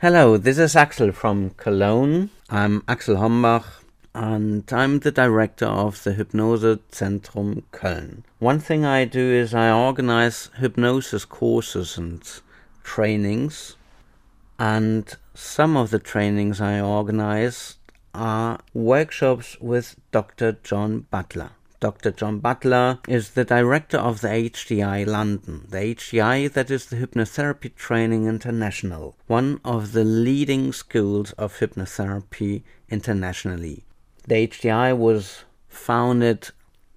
Hello, this is Axel from Cologne. I'm Axel Hombach and I'm the director of the Hypnose Zentrum Köln. One thing I do is I organize hypnosis courses and trainings, and some of the trainings I organize are workshops with Dr. John Butler. Dr. John Butler is the director of the HTI London. The HTI, that is the Hypnotherapy Training International, one of the leading schools of hypnotherapy internationally. The HTI was founded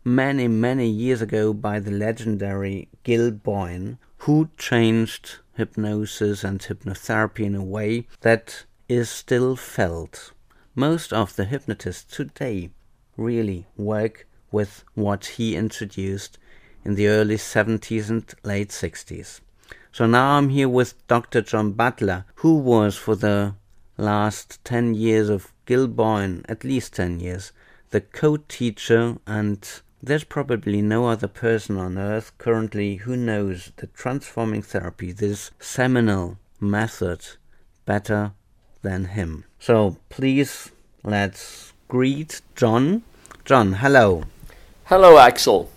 many, many years ago by the legendary Gil Boyne, who changed hypnosis and hypnotherapy in a way that is still felt. Most of the hypnotists today really work with what he introduced in the early 70s and late 60s. So now I'm here with Dr. John Butler, who was for the last 10 years of Gil Boyne, at least 10 years, the co teacher, and there's probably no other person on earth currently who knows the transforming therapy, this seminal method, better than him. So please let's greet John. John, hello. Hello, Axel.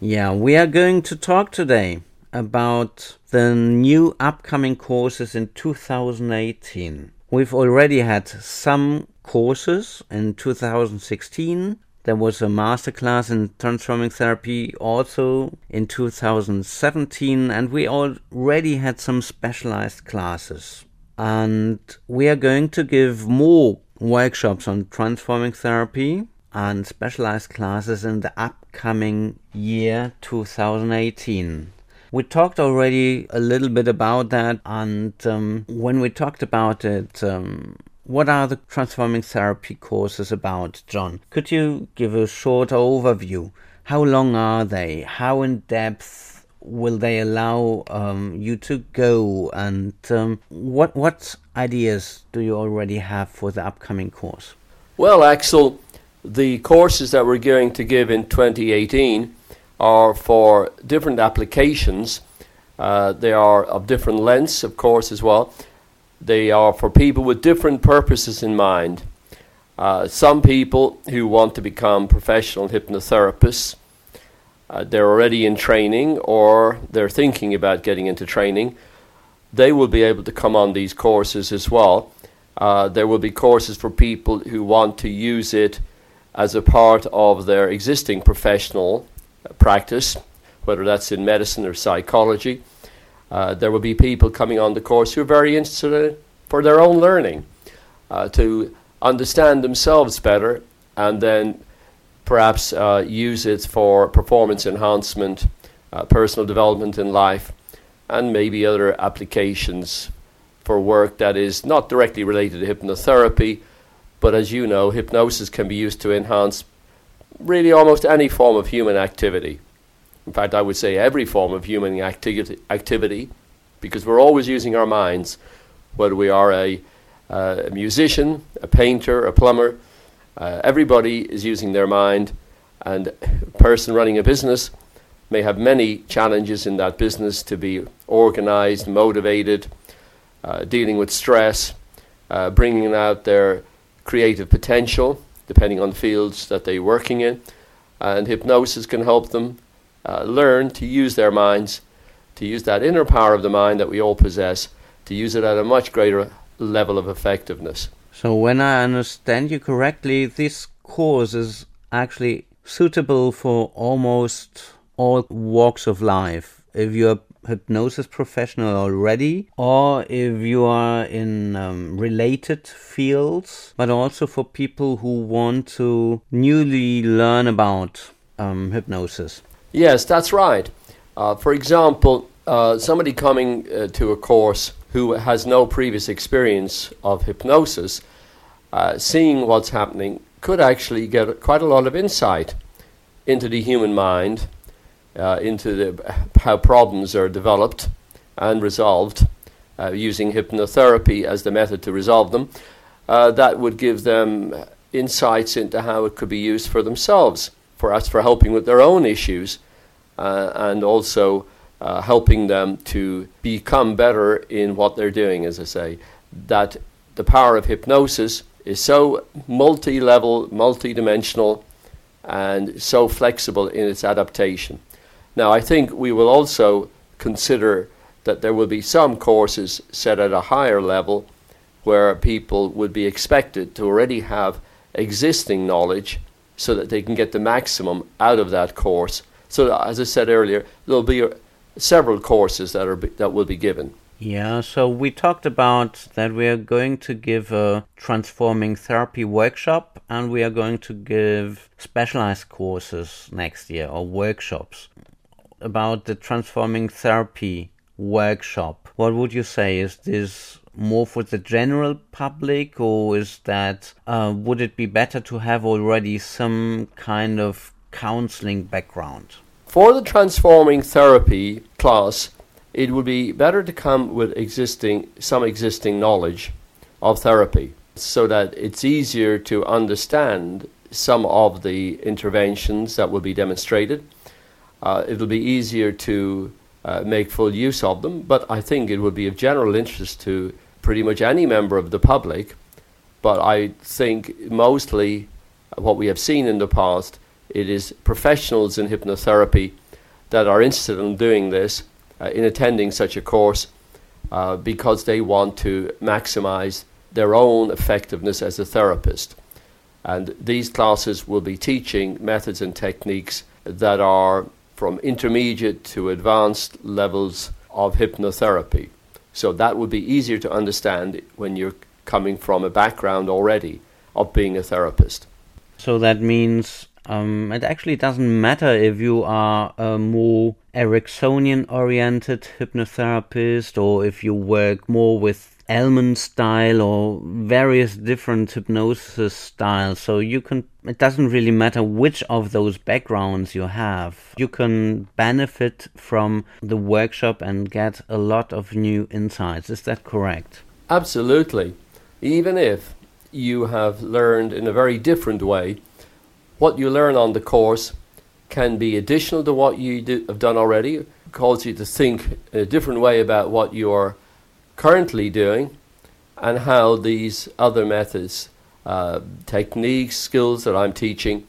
Yeah, we are going to talk today about the new upcoming courses in 2018. We've already had some courses in 2016. There was a masterclass in transforming therapy also in 2017, and we already had some specialized classes. And we are going to give more workshops on transforming therapy and specialized classes in the upcoming year 2018. We talked already a little bit about that, and um, when we talked about it, um, what are the transforming therapy courses about, John? Could you give a short overview? How long are they? How in depth will they allow um, you to go? And um, what what ideas do you already have for the upcoming course? Well, Axel, the courses that we're going to give in 2018 are for different applications. Uh, they are of different lengths, of course, as well. They are for people with different purposes in mind. Uh, some people who want to become professional hypnotherapists, uh, they're already in training or they're thinking about getting into training, they will be able to come on these courses as well. Uh, there will be courses for people who want to use it as a part of their existing professional practice, whether that's in medicine or psychology. Uh, there will be people coming on the course who are very interested for their own learning, uh, to understand themselves better, and then perhaps uh, use it for performance enhancement, uh, personal development in life, and maybe other applications for work that is not directly related to hypnotherapy but as you know, hypnosis can be used to enhance really almost any form of human activity. In fact, I would say every form of human acti- activity, because we're always using our minds, whether we are a, uh, a musician, a painter, a plumber. Uh, everybody is using their mind, and a person running a business may have many challenges in that business to be organized, motivated, uh, dealing with stress, uh, bringing out their creative potential, depending on the fields that they're working in. And hypnosis can help them uh, learn to use their minds, to use that inner power of the mind that we all possess, to use it at a much greater level of effectiveness. So, when I understand you correctly, this course is actually suitable for almost all walks of life. If you're hypnosis professional already, or if you are in um, related fields, but also for people who want to newly learn about um, hypnosis. Yes, that's right. Uh, for example, uh, somebody coming uh, to a course who has no previous experience of hypnosis, uh, seeing what's happening, could actually get quite a lot of insight into the human mind uh, into the, how problems are developed and resolved uh, using hypnotherapy as the method to resolve them. Uh, that would give them insights into how it could be used for themselves, for us, for helping with their own issues, uh, and also uh, helping them to become better in what they're doing, as I say. that the power of hypnosis is so multi level, multi dimensional, and so flexible in its adaptation. Now, I think we will also consider that there will be some courses set at a higher level where people would be expected to already have existing knowledge so that they can get the maximum out of that course. So, as I said earlier, there'll be uh, several courses that are that will be given. Yeah, so we talked about that we are going to give a transforming therapy workshop and we are going to give specialized courses next year or workshops about the transforming therapy workshop. What would you say? Is this more for the general public or is that uh, would it be better to have already some kind of counseling background? For the transforming therapy class, it would be better to come with existing some existing knowledge of therapy so that it's easier to understand some of the interventions that will be demonstrated. Uh, it'll be easier to uh, make full use of them, but I think it would be of general interest to pretty much any member of the public. But I think mostly what we have seen in the past, it is professionals in hypnotherapy that are interested in doing this uh, in attending such a course uh, because they want to maximize their own effectiveness as a therapist. And these classes will be teaching methods and techniques that are from intermediate to advanced levels of hypnotherapy. So that would be easier to understand when you're coming from a background already of being a therapist. So that means um, it actually doesn't matter if you are a more Ericksonian oriented hypnotherapist or if you work more with Elman style or various different hypnosis styles. So you can, it doesn't really matter which of those backgrounds you have. You can benefit from the workshop and get a lot of new insights. Is that correct? Absolutely. Even if you have learned in a very different way what you learn on the course can be additional to what you do, have done already, cause you to think in a different way about what you are currently doing and how these other methods, uh, techniques, skills that I'm teaching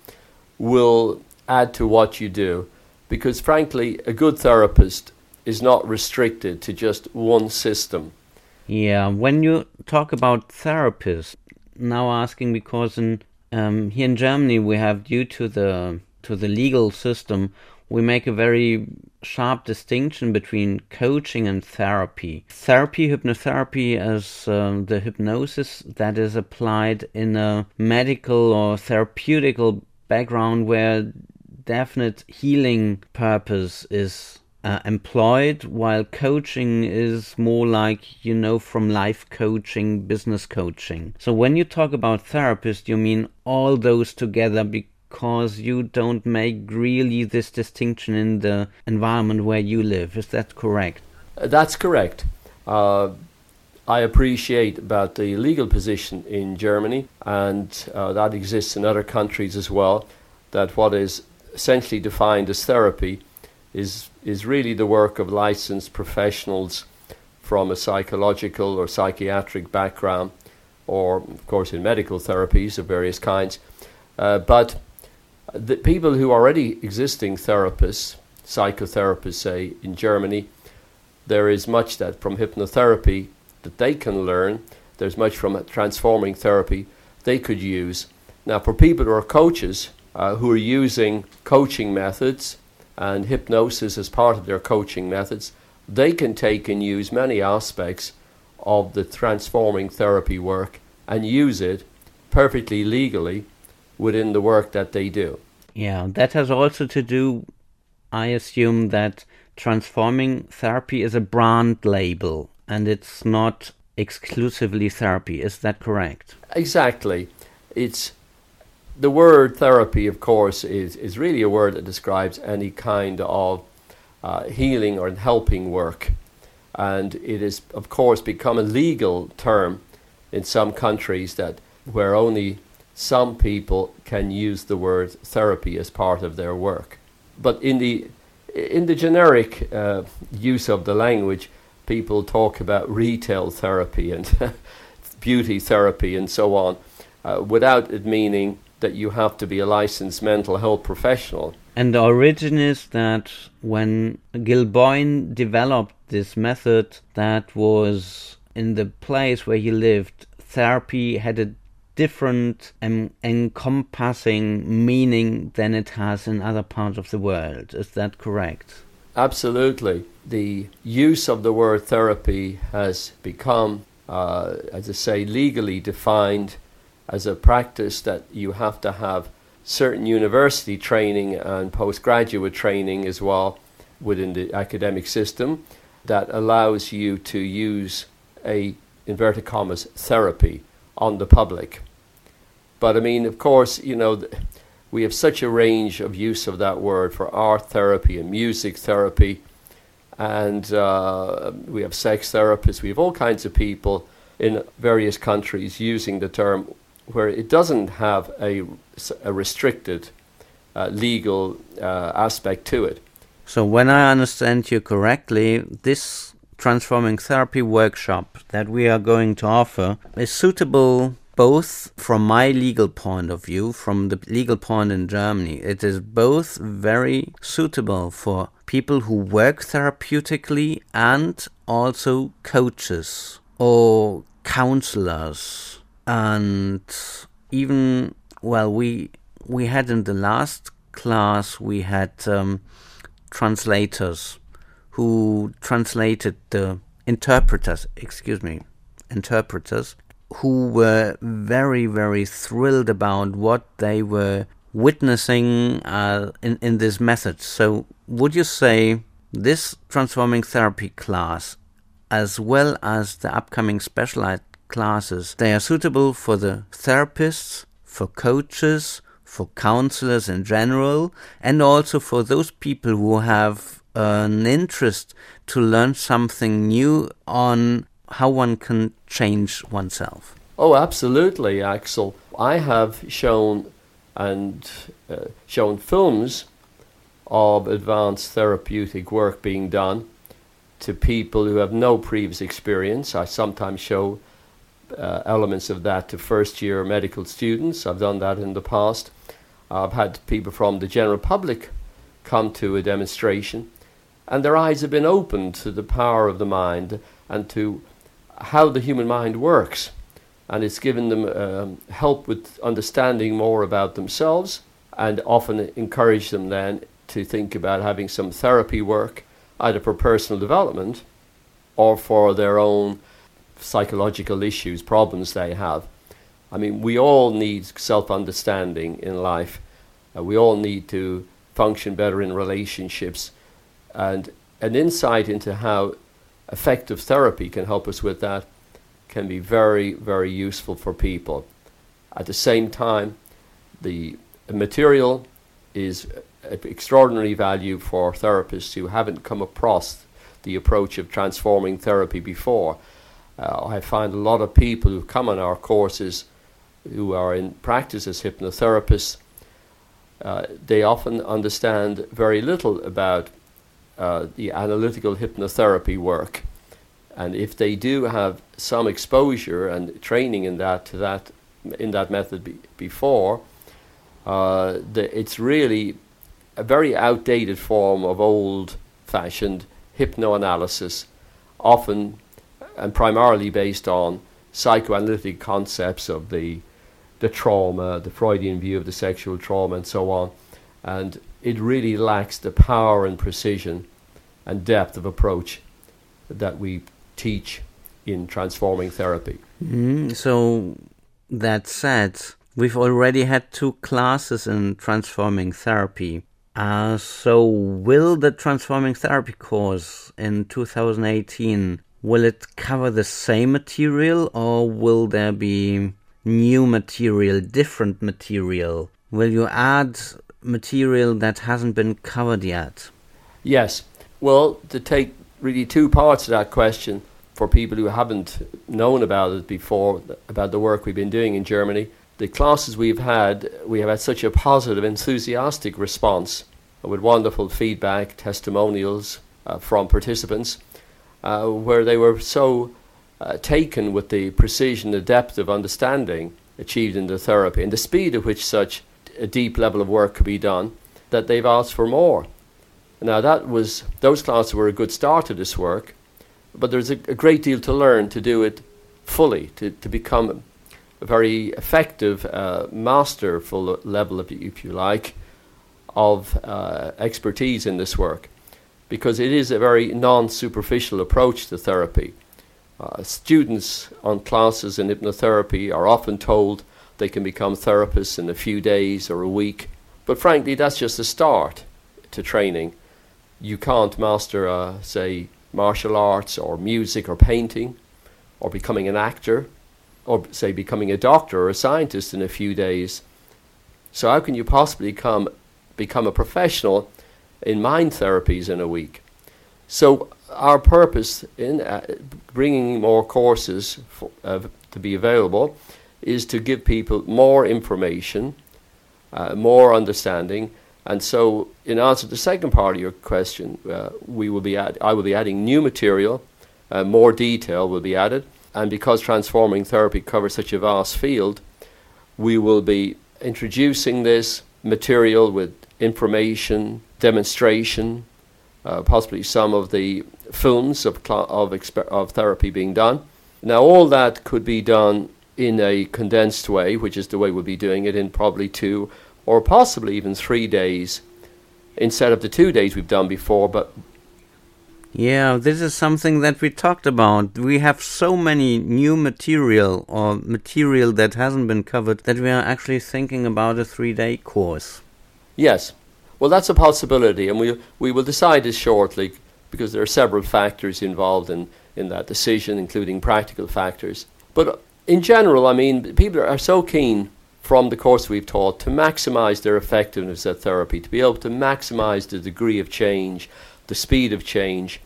will add to what you do. Because frankly, a good therapist is not restricted to just one system. Yeah, when you talk about therapists, now asking because in um, here in Germany, we have due to the to the legal system, we make a very sharp distinction between coaching and therapy. Therapy, hypnotherapy, is um, the hypnosis that is applied in a medical or therapeutical background where definite healing purpose is uh, employed, while coaching is more like, you know, from life coaching, business coaching. So when you talk about therapist, you mean all those together because you don't make really this distinction in the environment where you live. Is that correct? Uh, that's correct. Uh, I appreciate about the legal position in Germany, and uh, that exists in other countries as well, that what is essentially defined as therapy is is really the work of licensed professionals from a psychological or psychiatric background, or of course in medical therapies of various kinds. Uh, but the people who are already existing therapists, psychotherapists, say in Germany, there is much that from hypnotherapy that they can learn. There's much from transforming therapy they could use. Now, for people who are coaches uh, who are using coaching methods and hypnosis as part of their coaching methods, they can take and use many aspects of the transforming therapy work and use it perfectly legally within the work that they do. Yeah, that has also to do, I assume, that transforming therapy is a brand label and it's not exclusively therapy. Is that correct? Exactly. It's the word therapy, of course, is, is really a word that describes any kind of uh, healing or helping work. And it has, of course, become a legal term in some countries that where only some people can use the word therapy as part of their work. But in the in the generic uh, use of the language, people talk about retail therapy and beauty therapy and so on, uh, without it meaning that you have to be a licensed mental health professional. And the origin is that when Gil Boyne developed this method that was in the place where he lived, therapy had a different and encompassing meaning than it has in other parts of the world. Is that correct? Absolutely. The use of the word therapy has become, uh, as I say, legally defined as a practice that you have to have certain university training and postgraduate training as well within the academic system that allows you to use a inverted commas therapy on the public. But I mean, of course, you know, we have such a range of use of that word for art therapy and music therapy, and uh, we have sex therapists. We have all kinds of people in various countries using the term where it doesn't have a, a restricted uh, legal uh, aspect to it. So, when I understand you correctly, this transforming therapy workshop that we are going to offer is suitable both from my legal point of view, from the legal point in Germany. It is both very suitable for people who work therapeutically and also coaches or counselors and even well we we had in the last class we had um, translators who translated the interpreters excuse me interpreters who were very very thrilled about what they were witnessing uh, in in this method. So would you say this transforming therapy class as well as the upcoming specialized classes. They are suitable for the therapists, for coaches, for counselors in general, and also for those people who have an interest to learn something new on how one can change oneself. Oh, absolutely, Axel. I have shown and uh, shown films of advanced therapeutic work being done to people who have no previous experience. I sometimes show uh, elements of that to first year medical students. I've done that in the past. I've had people from the general public come to a demonstration, and their eyes have been opened to the power of the mind and to how the human mind works. And it's given them um, help with understanding more about themselves and often encourage them then to think about having some therapy work, either for personal development or for their own psychological issues, problems they have. I mean, we all need self understanding in life. Uh, we all need to function better in relationships. And an insight into how effective therapy can help us with that can be very, very useful for people. At the same time, the material is extraordinary value for therapists who haven't come across the approach of transforming therapy before. Uh, I find a lot of people who come on our courses who are in practice as hypnotherapists, uh, they often understand very little about uh, the analytical hypnotherapy work. And if they do have some exposure and training in that to that in that method be, before, uh, the, it's really a very outdated form of old-fashioned hypnoanalysis, often and primarily based on psychoanalytic concepts of the the trauma, the Freudian view of the sexual trauma, and so on. And it really lacks the power and precision and depth of approach that we teach in transforming therapy. Mm, so, that said, we've already had two classes in transforming therapy. Uh, so, will the transforming therapy course in 2018 will it cover the same material or will there be new material, different material? Will you add material that hasn't been covered yet? Yes. Well, to take really two parts of that question for people who haven't known about it before, about the work we've been doing in Germany, the classes we've had, we have had such a positive, enthusiastic response with wonderful feedback, testimonials uh, from participants uh, where they were so uh, taken with the precision, the depth of understanding achieved in the therapy, and the speed at which such a deep level of work could be done, that they've asked for more. Now that was those classes were a good start to this work, but there's a, a great deal to learn to do it fully, to, to become a very effective, uh, masterful level, of, if you like, of uh, expertise in this work, because it is a very non-superficial approach to therapy. Uh, students on classes in hypnotherapy are often told they can become therapists in a few days or a week, but frankly, that's just a start to training. You can't master, uh, say, martial arts or music or painting or becoming an actor or say becoming a doctor or a scientist in a few days. So how can you possibly come become a professional in mind therapies in a week? So our purpose in uh, bringing more courses for, uh, to be available is to give people more information, uh, more understanding, and so in answer to the second part of your question, uh, we will be add- I will be adding new material, uh, more detail will be added, and because transforming therapy covers such a vast field, we will be introducing this material with information, demonstration, uh, possibly some of the films of, cl- of, exper- of therapy being done. Now, all that could be done in a condensed way, which is the way we'll be doing it in probably two or possibly even three days instead of the two days we've done before, but yeah, this is something that we talked about. We have so many new material or material that hasn't been covered that we are actually thinking about a three day course. Yes. Well, that's a possibility, and we, we will decide this shortly because there are several factors involved in, in that decision, including practical factors. But uh, in general, I mean, people are so keen from the course we've taught to maximize their effectiveness at therapy, to be able to maximize the degree of change the speed of change,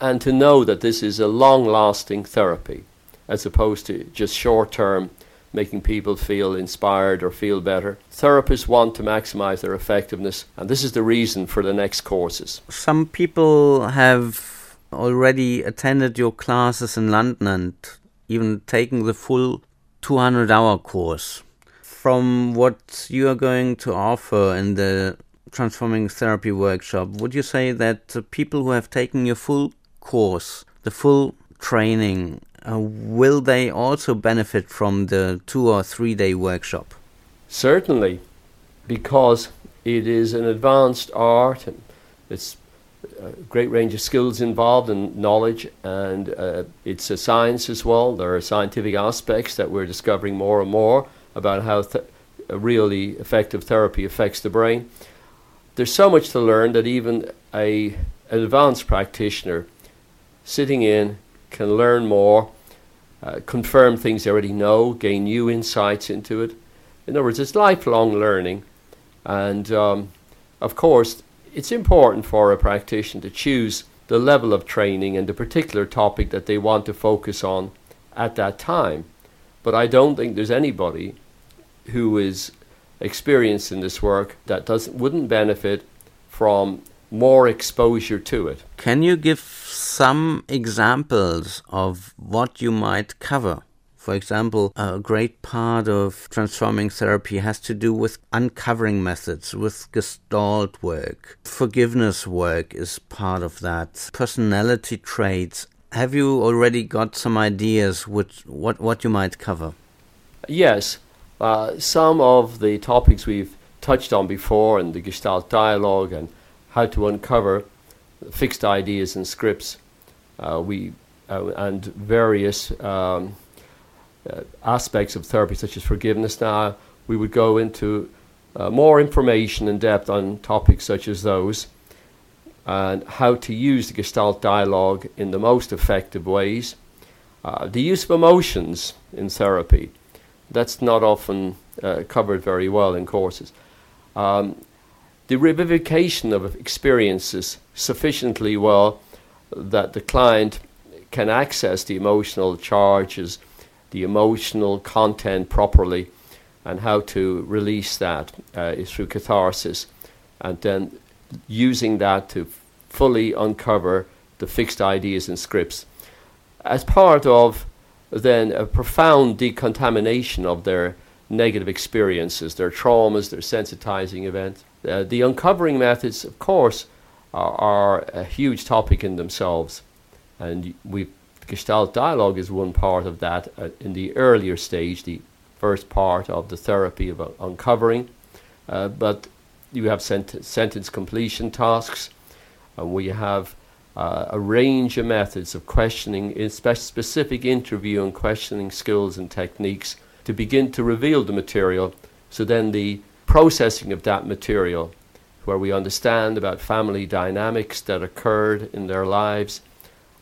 and to know that this is a long lasting therapy as opposed to just short term making people feel inspired or feel better. Therapists want to maximize their effectiveness, and this is the reason for the next courses. Some people have already attended your classes in London and even taken the full 200 hour course. From what you are going to offer in the transforming therapy workshop, would you say that people who have taken your full course, the full training, uh, will they also benefit from the two or three day workshop? Certainly, because it is an advanced art and it's a great range of skills involved and knowledge, and uh, it's a science as well. There are scientific aspects that we're discovering more and more about how really effective therapy affects the brain there's so much to learn that even a an advanced practitioner sitting in can learn more, uh, confirm things they already know, gain new insights into it. In other words, it's lifelong learning, and um, of course, it's important for a practitioner to choose the level of training and the particular topic that they want to focus on at that time. But I don't think there's anybody who is experienced in this work that doesn't wouldn't benefit from more exposure to it. Can you give some examples of what you might cover? For example, a great part of transforming therapy has to do with uncovering methods, with gestalt work. Forgiveness work is part of that. Personality traits. Have you already got some ideas which, what, what you might cover? Yes. Uh, some of the topics we've touched on before in the Gestalt dialogue and how to uncover fixed ideas and scripts, uh, we uh, and various um, uh, aspects of therapy such as forgiveness. Now we would go into uh, more information in depth on topics such as those and how to use the Gestalt dialogue in the most effective ways. Uh, the use of emotions in therapy that's not often covered very well in courses. Um, the revivification of experiences sufficiently well that the client can access the emotional charges, the emotional content properly, and how to release that uh, is through catharsis, and then using that to fully uncover the fixed ideas and scripts. As part of then a profound decontamination of their negative experiences, their traumas, their sensitizing events. Uh, the uncovering methods, of course, are, are, a huge topic in themselves, and we Gestalt dialogue is one part of that uh, in the earlier stage, the first part of the therapy of uh, uncovering. Uh, but you have sent- sentence completion tasks, and we have uh, a range of methods of questioning, in spe- specific interview and questioning skills and techniques to begin to reveal the material. So then the processing of that material, where we understand about family dynamics that occurred in their lives,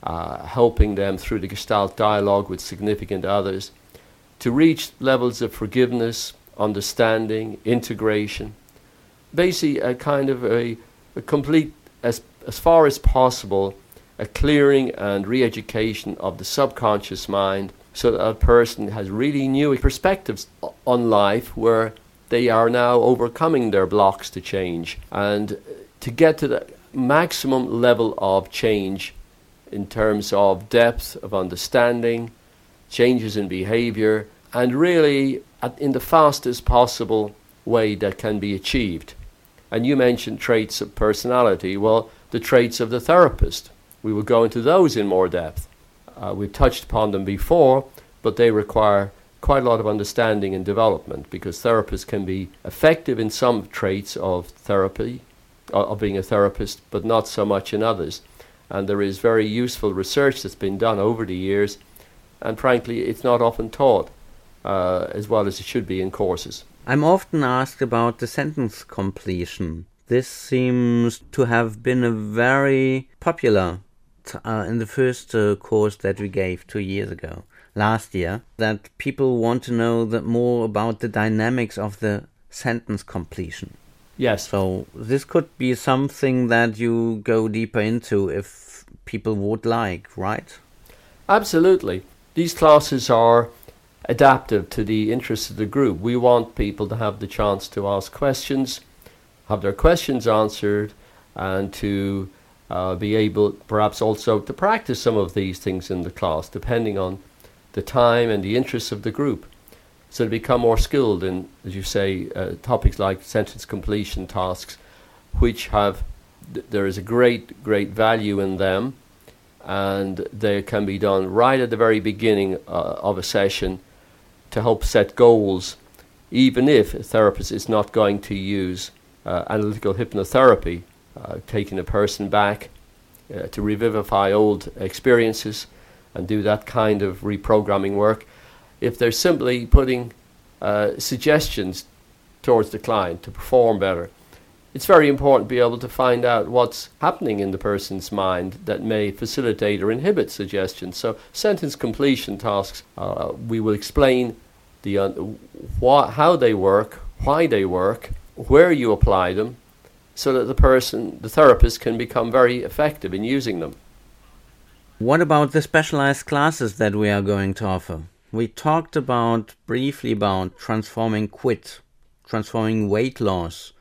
uh, helping them through the Gestalt dialogue with significant others to reach levels of forgiveness, understanding, integration. Basically, a kind of a, a complete, as, as far as possible, a clearing and re education of the subconscious mind so that a person has really new perspectives on life where they are now overcoming their blocks to change. And to get to the maximum level of change in terms of depth of understanding, changes in behavior, and really at, in the fastest possible way that can be achieved. And you mentioned traits of personality. Well, the traits of the therapist. We will go into those in more depth. Uh, we've touched upon them before, but they require quite a lot of understanding and development because therapists can be effective in some traits of therapy, of being a therapist, but not so much in others and there is very useful research that's been done over the years, and frankly, it's not often taught uh, as well as it should be in courses. I'm often asked about the sentence completion. This seems to have been a very popular uh, in the first uh, course that we gave two years ago, last year, that people want to know that more about the dynamics of the sentence completion. Yes. So this could be something that you go deeper into if people would like, right? Absolutely. These classes are adaptive to the interests of the group. We want people to have the chance to ask questions, have their questions answered, and to uh, be able perhaps also to practice some of these things in the class, depending on the time and the interests of the group. So to become more skilled in, as you say, uh, topics like sentence completion tasks, which have th- there is a great great value in them, and they can be done right at the very beginning uh, of a session to help set goals, even if a therapist is not going to use uh, analytical hypnotherapy, uh, taking a person back uh, to revivify old experiences and do that kind of reprogramming work if they're simply putting uh, suggestions towards the client to perform better. It's very important to be able to find out what's happening in the person's mind that may facilitate or inhibit suggestions. So, sentence completion tasks, uh, we will explain the uh, how they work, why they work, where you apply them, so that the person, the therapist, can become very effective in using them. What about the specialized classes that we are going to offer? we talked about briefly about transforming quit, transforming weight loss,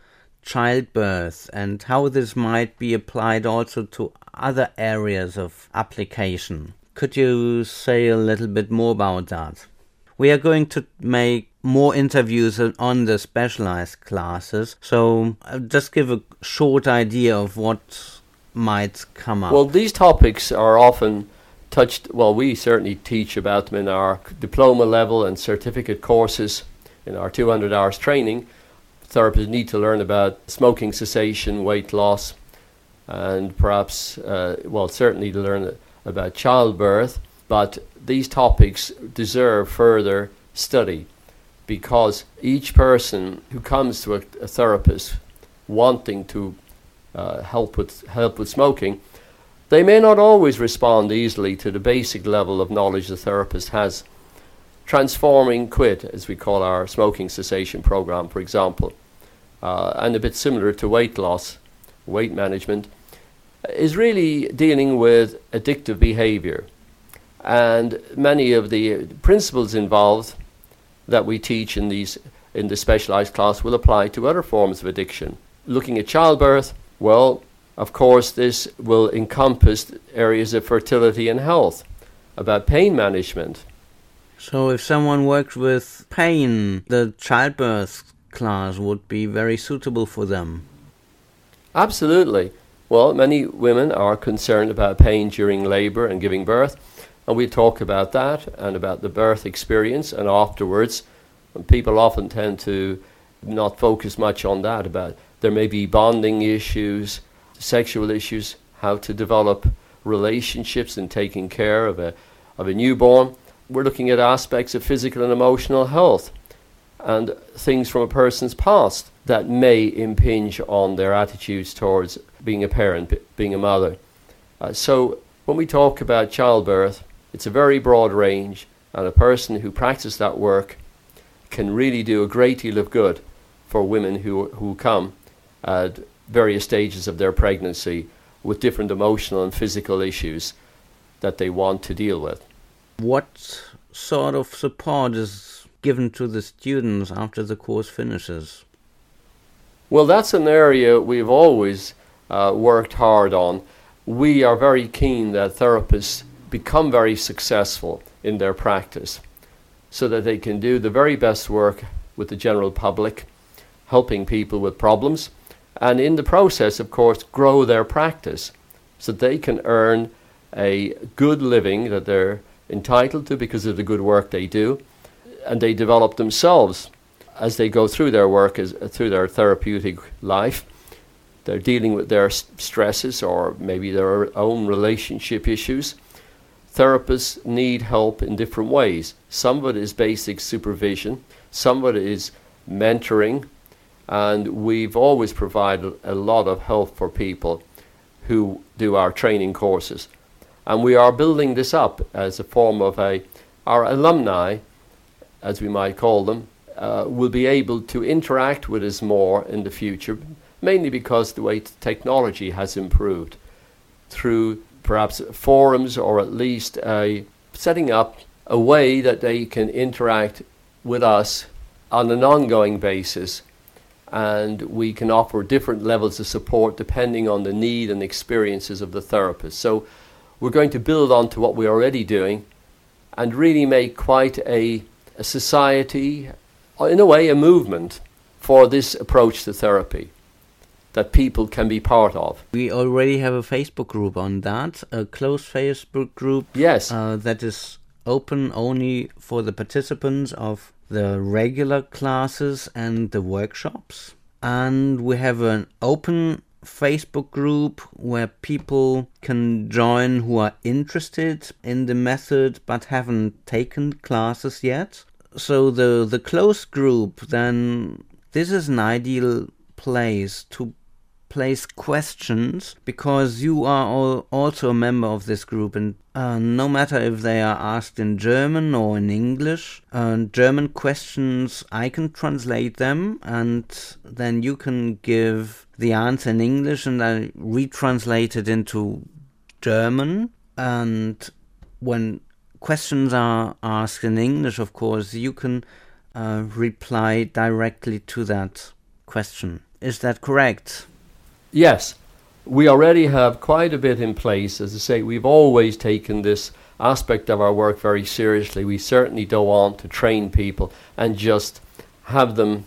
childbirth, and how this might be applied also to other areas of application. Could you say a little bit more about that? We are going to make more interviews on the specialized classes, so I'll just give a short idea of what might come up. Well, these topics are often touched, well, we certainly teach about them in our diploma level and certificate courses in our 200 hours training. Therapists need to learn about smoking cessation, weight loss, and perhaps, uh, well, certainly to learn about childbirth. But these topics deserve further study because each person who comes to a, a therapist wanting to uh, help with help with smoking they may not always respond easily to the basic level of knowledge the therapist has. Transforming quit, as we call our smoking cessation program, for example, uh, and a bit similar to weight loss, weight management, is really dealing with addictive behavior. And many of the principles involved that we teach in these in the specialized class will apply to other forms of addiction. Looking at childbirth, well, of course, this will encompass areas of fertility and health, about pain management, So, if someone works with pain, the childbirth class would be very suitable for them. Absolutely. Well, many women are concerned about pain during labor and giving birth, and we talk about that and about the birth experience and afterwards. And people often tend to not focus much on that about there may be bonding issues, sexual issues, how to develop relationships and taking care of a of a newborn. We're looking at aspects of physical and emotional health and things from a person's past that may impinge on their attitudes towards being a parent, being a mother. Uh, so when we talk about childbirth, it's a very broad range, and a person who practices that work can really do a great deal of good for women who, who come at various stages of their pregnancy with different emotional and physical issues that they want to deal with. What sort of support is given to the students after the course finishes? Well, that's an area we've always uh, worked hard on. We are very keen that therapists become very successful in their practice so that they can do the very best work with the general public, helping people with problems, and in the process, of course, grow their practice so that they can earn a good living that they're entitled to because of the good work they do, and they develop themselves as they go through their work, as, uh, through their therapeutic life. They're dealing with their stresses or maybe their own relationship issues. Therapists need help in different ways. Some of it is basic supervision, some of it is mentoring, and we've always provided a lot of help for people who do our training courses. And we are building this up as a form of a, our alumni, as we might call them, uh, will be able to interact with us more in the future, mainly because the way technology has improved through perhaps forums or at least uh, setting up a way that they can interact with us on an ongoing basis and we can offer different levels of support depending on the need and experiences of the therapist. So we're going to build on to what we're already doing and really make quite a, a society, in a way, a movement for this approach to therapy that people can be part of. We already have a Facebook group on that, a closed Facebook group. Yes. Uh, that is open only for the participants of the regular classes and the workshops. And we have an open Facebook group where people can join who are interested in the method but haven't taken classes yet. So the the closed group then this is an ideal place to place questions because you are also a member of this group and uh, no matter if they are asked in German or in English, uh, German questions I can translate them and then you can give the answer in English and I retranslate it into German and when questions are asked in English of course you can uh, reply directly to that question. Is that correct? Yes, we already have quite a bit in place. As I say, we've always taken this aspect of our work very seriously. We certainly don't want to train people and just have them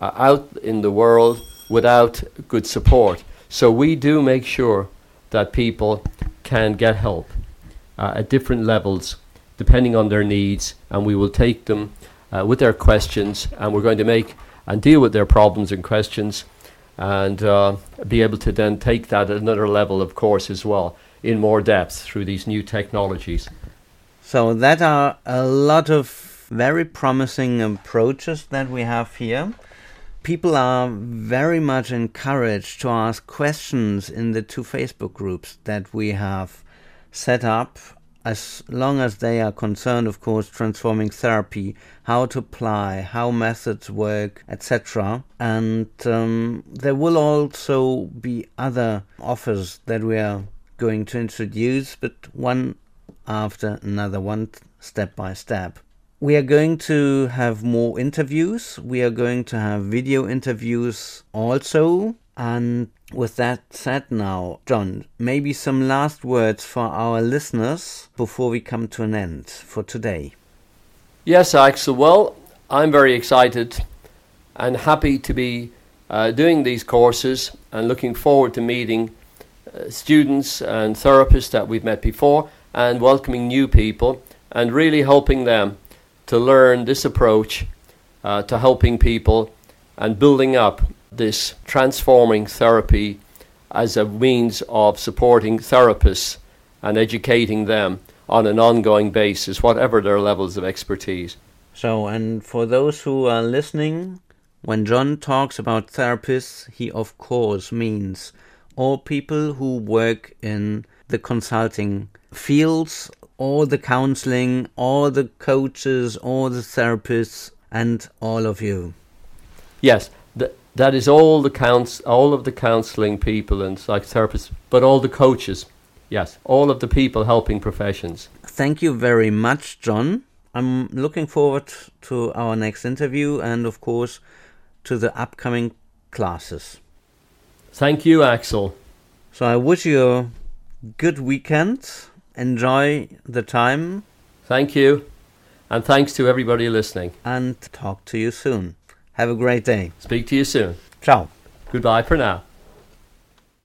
uh, out in the world without good support. So we do make sure that people can get help uh, at different levels depending on their needs, and we will take them uh, with their questions, and we're going to make and deal with their problems and questions and uh, be able to then take that at another level, of course, as well, in more depth through these new technologies. So, that are a lot of very promising approaches that we have here. People are very much encouraged to ask questions in the two Facebook groups that we have set up as long as they are concerned, of course, transforming therapy, how to apply, how methods work, etc. And um, there will also be other offers that we are going to introduce, but one after another, one step by step. We are going to have more interviews. We are going to have video interviews also. And with that said, now, John, maybe some last words for our listeners before we come to an end for today. Yes, Axel. Well, I'm very excited and happy to be uh, doing these courses and looking forward to meeting uh, students and therapists that we've met before and welcoming new people and really helping them to learn this approach uh, to helping people and building up this transforming therapy as a means of supporting therapists and educating them on an ongoing basis, whatever their levels of expertise. So, and for those who are listening, when John talks about therapists, he of course means all people who work in the consulting fields, all the counseling, all the coaches, all the therapists, and all of you. Yes, th- that is all the counts, all of the counseling people and psychotherapists, but all the coaches. Yes, all of the people helping professions. Thank you very much, John. I'm looking forward to our next interview and, of course, to the upcoming classes. Thank you, Axel. So I wish you a good weekend. Enjoy the time. Thank you. And thanks to everybody listening. And talk to you soon. Have a great day. Speak to you soon. Ciao. Goodbye for now.